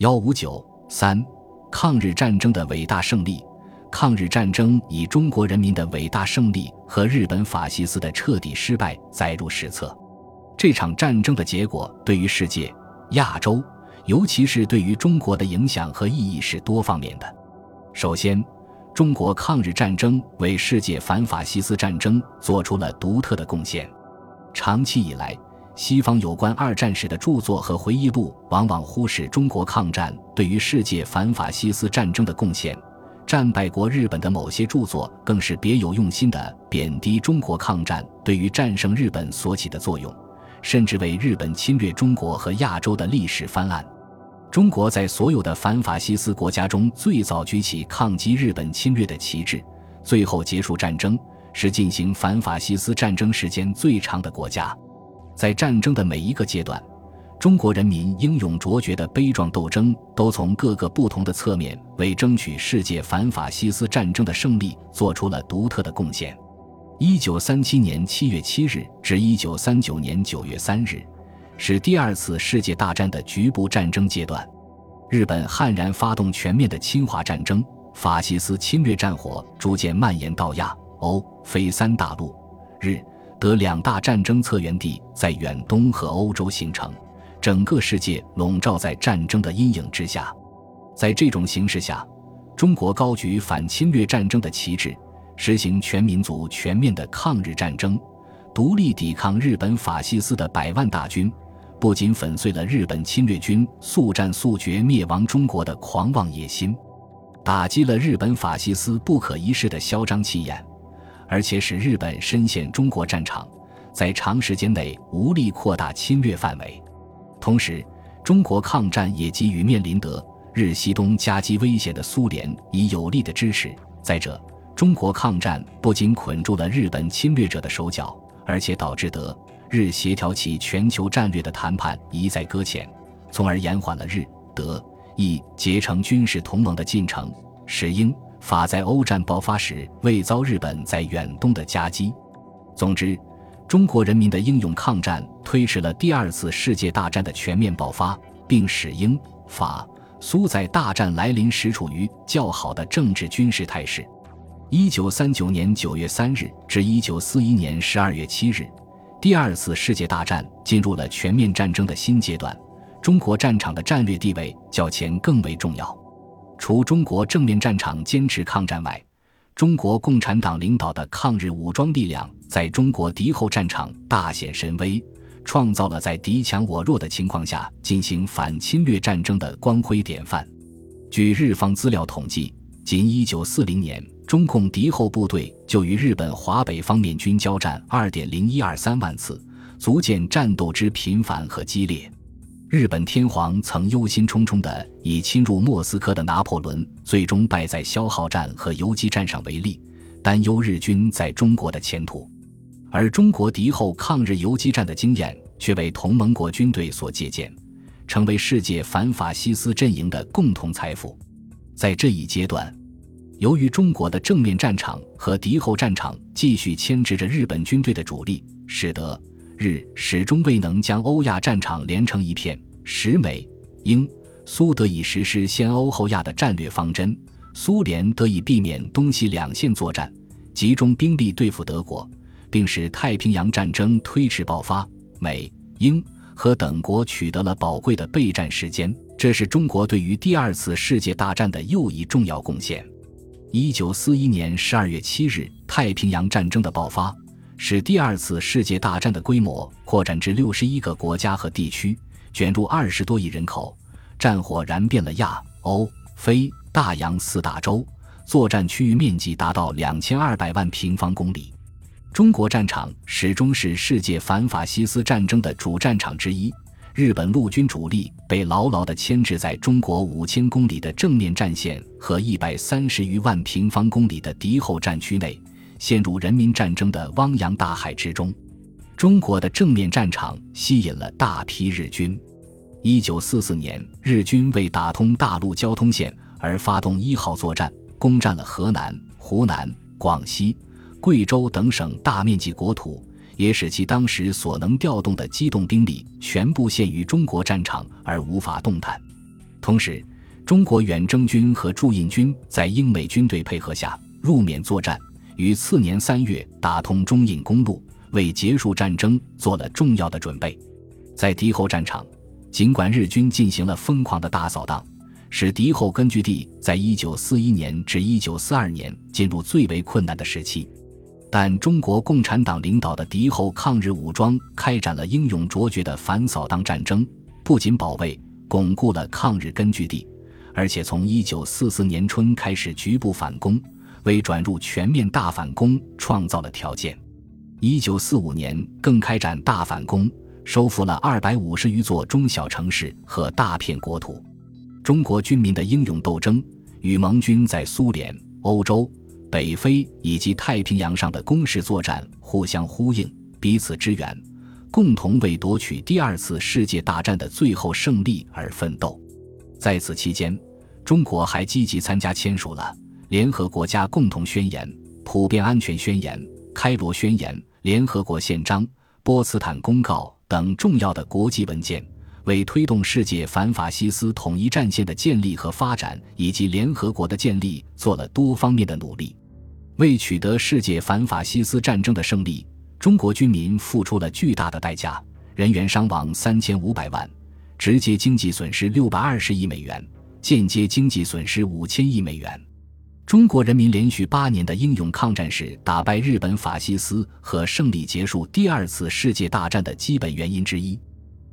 幺五九三，抗日战争的伟大胜利。抗日战争以中国人民的伟大胜利和日本法西斯的彻底失败载入史册。这场战争的结果对于世界、亚洲，尤其是对于中国的影响和意义是多方面的。首先，中国抗日战争为世界反法西斯战争做出了独特的贡献。长期以来，西方有关二战史的著作和回忆录往往忽视中国抗战对于世界反法西斯战争的贡献。战败国日本的某些著作更是别有用心的贬低中国抗战对于战胜日本所起的作用，甚至为日本侵略中国和亚洲的历史翻案。中国在所有的反法西斯国家中最早举起抗击日本侵略的旗帜，最后结束战争，是进行反法西斯战争时间最长的国家。在战争的每一个阶段。中国人民英勇卓绝的悲壮斗争，都从各个不同的侧面为争取世界反法西斯战争的胜利做出了独特的贡献。一九三七年七月七日至一九三九年九月三日，是第二次世界大战的局部战争阶段。日本悍然发动全面的侵华战争，法西斯侵略战火逐渐蔓延到亚、欧、非三大陆，日、德两大战争策源地在远东和欧洲形成。整个世界笼罩在战争的阴影之下，在这种形势下，中国高举反侵略战争的旗帜，实行全民族全面的抗日战争，独立抵抗日本法西斯的百万大军，不仅粉碎了日本侵略军速战速决灭亡中国的狂妄野心，打击了日本法西斯不可一世的嚣张气焰，而且使日本深陷中国战场，在长时间内无力扩大侵略范围。同时，中国抗战也给予面临德日西东夹击威胁的苏联以有力的支持。再者，中国抗战不仅捆住了日本侵略者的手脚，而且导致德日协调起全球战略的谈判一再搁浅，从而延缓了日德意结成军事同盟的进程，使英法在欧战爆发时未遭日本在远东的夹击。总之。中国人民的英勇抗战推迟了第二次世界大战的全面爆发，并使英法苏在大战来临时处于较好的政治军事态势。一九三九年九月三日至一九四一年十二月七日，第二次世界大战进入了全面战争的新阶段。中国战场的战略地位较前更为重要。除中国正面战场坚持抗战外，中国共产党领导的抗日武装力量在中国敌后战场大显神威，创造了在敌强我弱的情况下进行反侵略战争的光辉典范。据日方资料统计，仅1940年，中共敌后部队就与日本华北方面军交战2.0123万次，足见战斗之频繁和激烈。日本天皇曾忧心忡忡地以侵入莫斯科的拿破仑最终败在消耗战和游击战上为例，担忧日军在中国的前途。而中国敌后抗日游击战的经验却为同盟国军队所借鉴，成为世界反法西斯阵营的共同财富。在这一阶段，由于中国的正面战场和敌后战场继续牵制着日本军队的主力，使得。日始终未能将欧亚战场连成一片，使美、英、苏得以实施先欧后亚的战略方针，苏联得以避免东西两线作战，集中兵力对付德国，并使太平洋战争推迟爆发。美、英和等国取得了宝贵的备战时间，这是中国对于第二次世界大战的又一重要贡献。一九四一年十二月七日，太平洋战争的爆发。使第二次世界大战的规模扩展至六十一个国家和地区，卷入二十多亿人口，战火燃遍了亚、欧、非、大洋四大洲，作战区域面积达到两千二百万平方公里。中国战场始终是世界反法西斯战争的主战场之一，日本陆军主力被牢牢地牵制在中国五千公里的正面战线和一百三十余万平方公里的敌后战区内。陷入人民战争的汪洋大海之中，中国的正面战场吸引了大批日军。一九四四年，日军为打通大陆交通线而发动一号作战，攻占了河南、湖南、广西、贵州等省大面积国土，也使其当时所能调动的机动兵力全部陷于中国战场而无法动弹。同时，中国远征军和驻印军在英美军队配合下入缅作战，于次年三月打通中印公路，为结束战争做了重要的准备。在敌后战场，尽管日军进行了疯狂的大扫荡，使敌后根据地在一九四一年至一九四二年进入最为困难的时期，但中国共产党领导的敌后抗日武装开展了英勇卓绝的反扫荡战争，不仅保卫、巩固了抗日根据地。而且从一九四四年春开始局部反攻，为转入全面大反攻创造了条件。一九四五年更开展大反攻，收复了二百五十余座中小城市和大片国土。中国军民的英勇斗争与盟军在苏联、欧洲、北非以及太平洋上的攻势作战互相呼应，彼此支援，共同为夺取第二次世界大战的最后胜利而奋斗。在此期间，中国还积极参加签署了《联合国家共同宣言》《普遍安全宣言》《开罗宣言》《联合国宪章》《波茨坦公告》等重要的国际文件，为推动世界反法西斯统一战线的建立和发展，以及联合国的建立做了多方面的努力。为取得世界反法西斯战争的胜利，中国军民付出了巨大的代价，人员伤亡三千五百万。直接经济损失六百二十亿美元，间接经济损失五千亿美元。中国人民连续八年的英勇抗战是打败日本法西斯和胜利结束第二次世界大战的基本原因之一。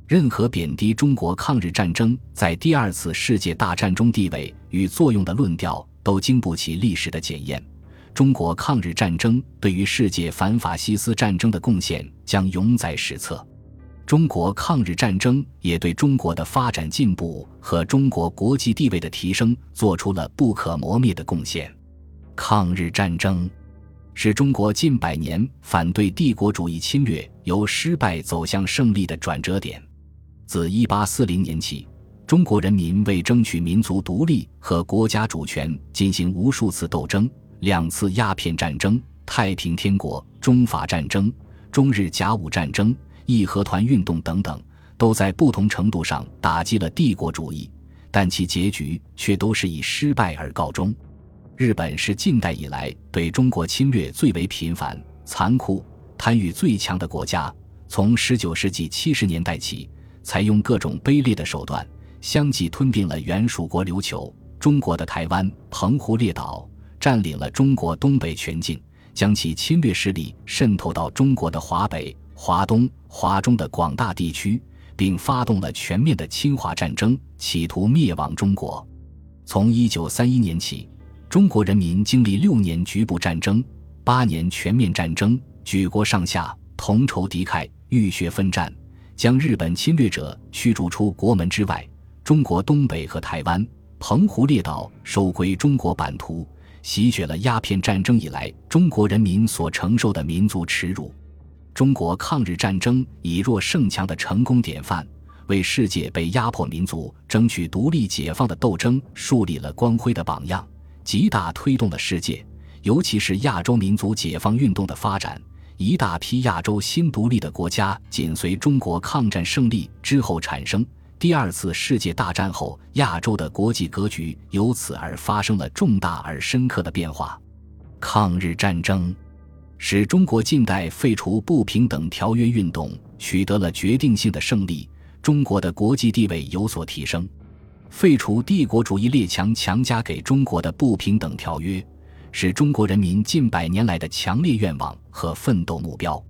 任何贬低中国抗日战争在第二次世界大战中地位与作用的论调，都经不起历史的检验。中国抗日战争对于世界反法西斯战争的贡献将永载史册。中国抗日战争也对中国的发展进步和中国国际地位的提升做出了不可磨灭的贡献。抗日战争是中国近百年反对帝国主义侵略由失败走向胜利的转折点。自1840年起，中国人民为争取民族独立和国家主权进行无数次斗争：两次鸦片战争、太平天国、中法战争、中日甲午战争。义和团运动等等，都在不同程度上打击了帝国主义，但其结局却都是以失败而告终。日本是近代以来对中国侵略最为频繁、残酷、贪欲最强的国家。从19世纪70年代起，采用各种卑劣的手段，相继吞并了原属国琉球、中国的台湾、澎湖列岛，占领了中国东北全境，将其侵略势力渗透到中国的华北。华东、华中的广大地区，并发动了全面的侵华战争，企图灭亡中国。从一九三一年起，中国人民经历六年局部战争、八年全面战争，举国上下同仇敌忾，浴血奋战，将日本侵略者驱逐出国门之外。中国东北和台湾、澎湖列岛收归中国版图，洗雪了鸦片战争以来中国人民所承受的民族耻辱。中国抗日战争以弱胜强的成功典范，为世界被压迫民族争取独立解放的斗争树立了光辉的榜样，极大推动了世界，尤其是亚洲民族解放运动的发展。一大批亚洲新独立的国家紧随中国抗战胜利之后产生。第二次世界大战后，亚洲的国际格局由此而发生了重大而深刻的变化。抗日战争。使中国近代废除不平等条约运动取得了决定性的胜利，中国的国际地位有所提升。废除帝国主义列强强加给中国的不平等条约，是中国人民近百年来的强烈愿望和奋斗目标。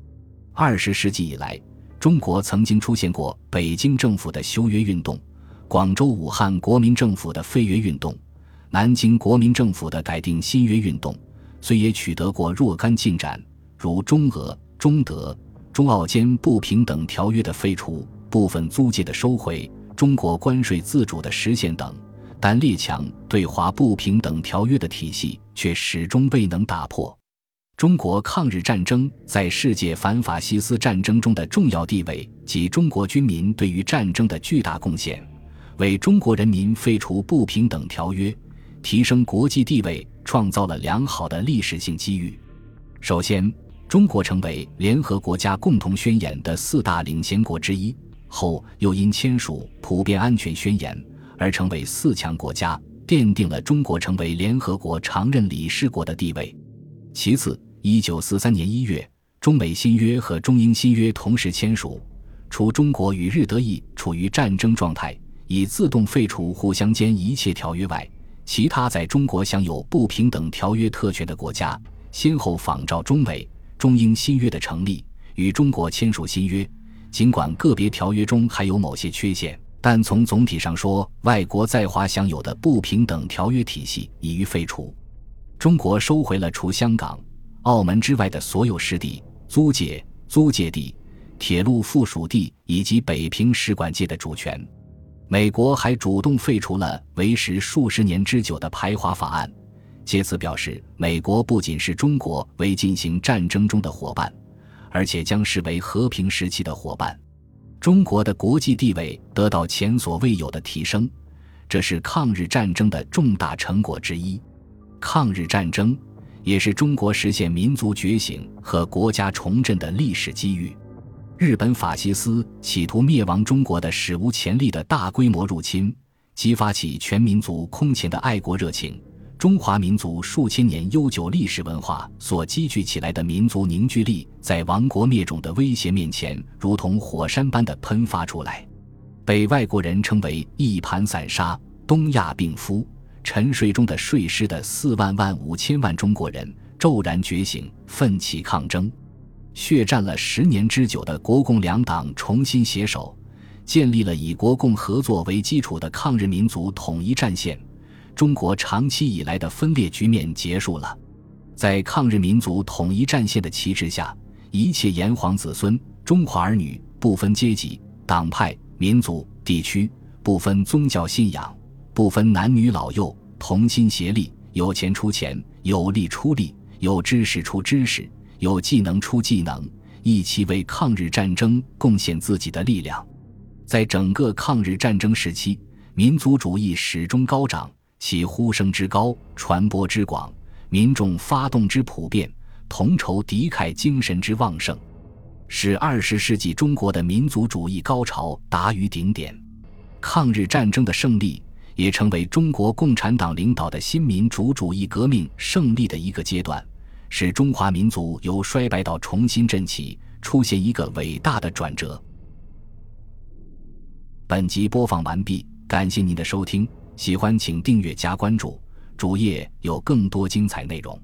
二十世纪以来，中国曾经出现过北京政府的修约运动、广州、武汉国民政府的废约运动、南京国民政府的改定新约运动。虽也取得过若干进展，如中俄、中德、中澳间不平等条约的废除、部分租界的收回、中国关税自主的实现等，但列强对华不平等条约的体系却始终未能打破。中国抗日战争在世界反法西斯战争中的重要地位及中国军民对于战争的巨大贡献，为中国人民废除不平等条约。提升国际地位，创造了良好的历史性机遇。首先，中国成为联合国家共同宣言的四大领先国之一；后又因签署普遍安全宣言而成为四强国家，奠定了中国成为联合国常任理事国的地位。其次，一九四三年一月，中美新约和中英新约同时签署，除中国与日德意处于战争状态，以自动废除互相间一切条约外，其他在中国享有不平等条约特权的国家，先后仿照中美、中英新约的成立，与中国签署新约。尽管个别条约中还有某些缺陷，但从总体上说，外国在华享有的不平等条约体系已于废除。中国收回了除香港、澳门之外的所有失地、租界、租界地、铁路附属地以及北平使馆界的主权。美国还主动废除了为时数十年之久的排华法案，借此表示美国不仅是中国为进行战争中的伙伴。而且将视为和平时期的伙伴，中国的国际地位得到前所未有的提升，这是抗日战争的重大成果之一。抗日战争也是中国实现民族觉醒和国家重振的历史机遇。日本法西斯企图灭亡中国的史无前例的大规模入侵，激发起全民族空前的爱国热情。中华民族数千年悠久历史文化所积聚起来的民族凝聚力，在亡国灭种的威胁面前，如同火山般的喷发出来。被外国人称为“一盘散沙”、“东亚病夫”、“沉睡中的睡狮”的四万万五千万中国人骤然觉醒，奋起抗争。血战了十年之久的国共两党重新携手，建立了以国共合作为基础的抗日民族统一战线。中国长期以来的分裂局面结束了，在抗日民族统一战线的旗帜下，一切炎黄子孙、中华儿女，不分阶级、党派、民族、地区，不分宗教信仰，不分男女老幼，同心协力，有钱出钱，有力出力，有知识出知识，有技能出技能，一起为抗日战争贡献自己的力量。在整个抗日战争时期，民族主义始终高涨。其呼声之高，传播之广，民众发动之普遍，同仇敌忾精神之旺盛，使二十世纪中国的民族主义高潮达于顶点。抗日战争的胜利，也成为中国共产党领导的新民主主义革命胜利的一个阶段，使中华民族由衰败到重新振起，出现一个伟大的转折。本集播放完毕，感谢您的收听。喜欢请订阅加关注，主页有更多精彩内容。